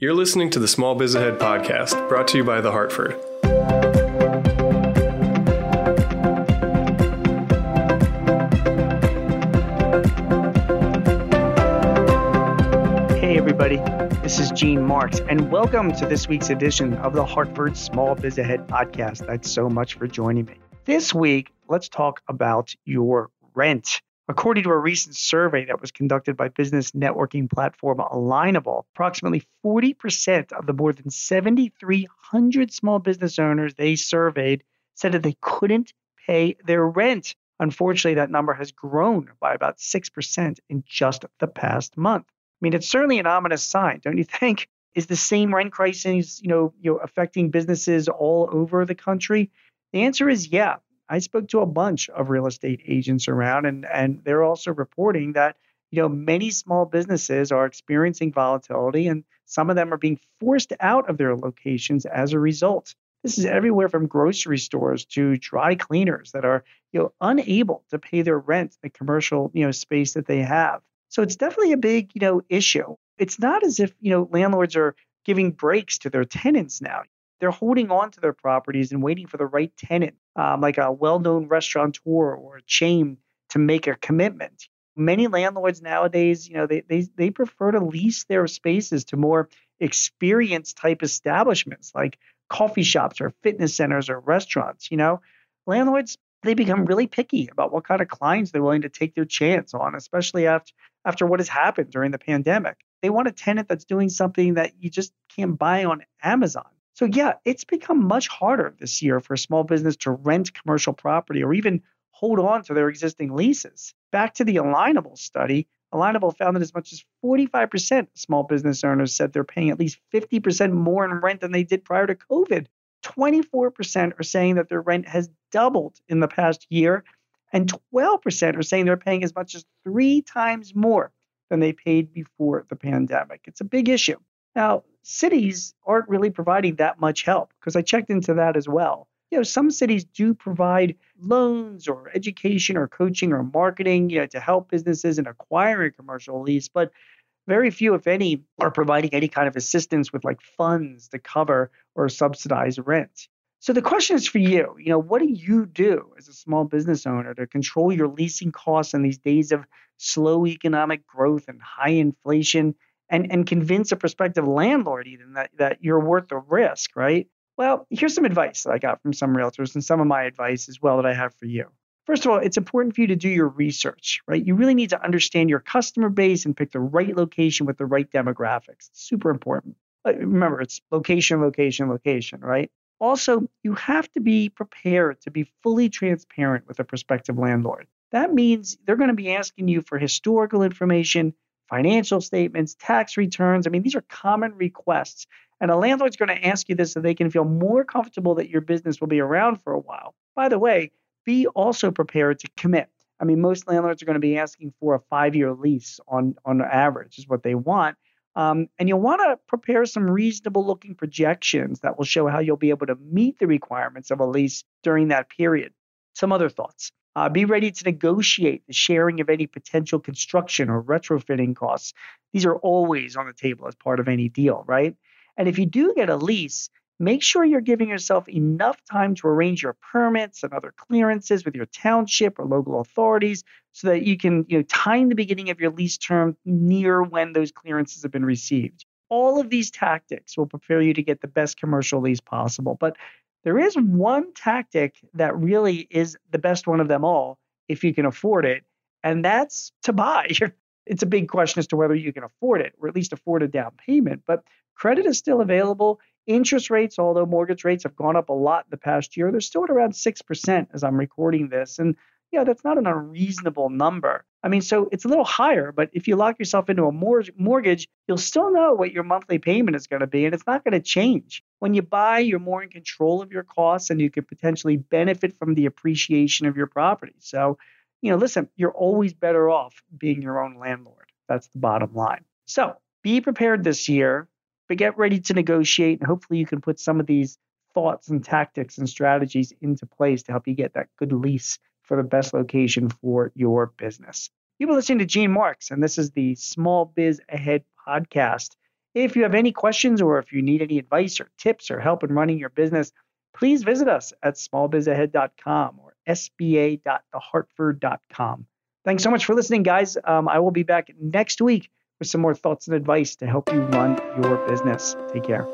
You're listening to the Small Biz Ahead podcast, brought to you by The Hartford. Hey, everybody. This is Gene Marks, and welcome to this week's edition of the Hartford Small Biz Ahead podcast. Thanks so much for joining me. This week, let's talk about your rent. According to a recent survey that was conducted by business networking platform Alignable, approximately 40% of the more than 7,300 small business owners they surveyed said that they couldn't pay their rent. Unfortunately, that number has grown by about 6% in just the past month. I mean, it's certainly an ominous sign, don't you think? Is the same rent crisis, you know, you know, affecting businesses all over the country? The answer is yeah. I spoke to a bunch of real estate agents around, and and they're also reporting that you know many small businesses are experiencing volatility, and some of them are being forced out of their locations as a result. This is everywhere from grocery stores to dry cleaners that are you know unable to pay their rent, the commercial you know space that they have. So it's definitely a big you know issue. It's not as if you know landlords are giving breaks to their tenants now they're holding on to their properties and waiting for the right tenant, um, like a well known restaurateur or a chain, to make a commitment. Many landlords nowadays, you know, they, they, they prefer to lease their spaces to more experienced type establishments like coffee shops or fitness centers or restaurants. You know, landlords, they become really picky about what kind of clients they're willing to take their chance on, especially after, after what has happened during the pandemic. They want a tenant that's doing something that you just can't buy on Amazon. So, yeah, it's become much harder this year for a small business to rent commercial property or even hold on to their existing leases. Back to the Alignable study, Alignable found that as much as 45% of small business owners said they're paying at least 50% more in rent than they did prior to COVID. 24% are saying that their rent has doubled in the past year, and 12% are saying they're paying as much as three times more than they paid before the pandemic. It's a big issue. Now, cities aren't really providing that much help because I checked into that as well. You know, some cities do provide loans or education or coaching or marketing, you know, to help businesses in acquiring commercial lease, but very few, if any, are providing any kind of assistance with like funds to cover or subsidize rent. So the question is for you, you know, what do you do as a small business owner to control your leasing costs in these days of slow economic growth and high inflation and, and convince a prospective landlord even that, that you're worth the risk, right? Well, here's some advice that I got from some realtors and some of my advice as well that I have for you. First of all, it's important for you to do your research, right? You really need to understand your customer base and pick the right location with the right demographics. It's super important. Uh, remember, it's location, location, location, right? Also, you have to be prepared to be fully transparent with a prospective landlord. That means they're going to be asking you for historical information financial statements, tax returns. I mean, these are common requests. And a landlord's going to ask you this so they can feel more comfortable that your business will be around for a while. By the way, be also prepared to commit. I mean, most landlords are going to be asking for a five year lease on, on average, is what they want. Um, and you'll want to prepare some reasonable looking projections that will show how you'll be able to meet the requirements of a lease during that period. Some other thoughts. Uh, be ready to negotiate the sharing of any potential construction or retrofitting costs. These are always on the table as part of any deal, right? And if you do get a lease, make sure you're giving yourself enough time to arrange your permits and other clearances with your township or local authorities so that you can you know, time the beginning of your lease term near when those clearances have been received. All of these tactics will prepare you to get the best commercial lease possible. But there is one tactic that really is the best one of them all if you can afford it, and that's to buy. It's a big question as to whether you can afford it or at least afford a down payment, but credit is still available. Interest rates, although mortgage rates have gone up a lot in the past year, they're still at around 6% as I'm recording this. And yeah, that's not an unreasonable number. I mean, so it's a little higher, but if you lock yourself into a mortgage, you'll still know what your monthly payment is going to be, and it's not going to change. When you buy, you're more in control of your costs, and you could potentially benefit from the appreciation of your property. So, you know, listen, you're always better off being your own landlord. That's the bottom line. So be prepared this year, but get ready to negotiate, and hopefully you can put some of these thoughts and tactics and strategies into place to help you get that good lease for the best location for your business. You've been listening to Gene Marks, and this is the Small Biz Ahead podcast. If you have any questions or if you need any advice or tips or help in running your business, please visit us at smallbizahead.com or sba.thehartford.com. Thanks so much for listening, guys. Um, I will be back next week with some more thoughts and advice to help you run your business. Take care.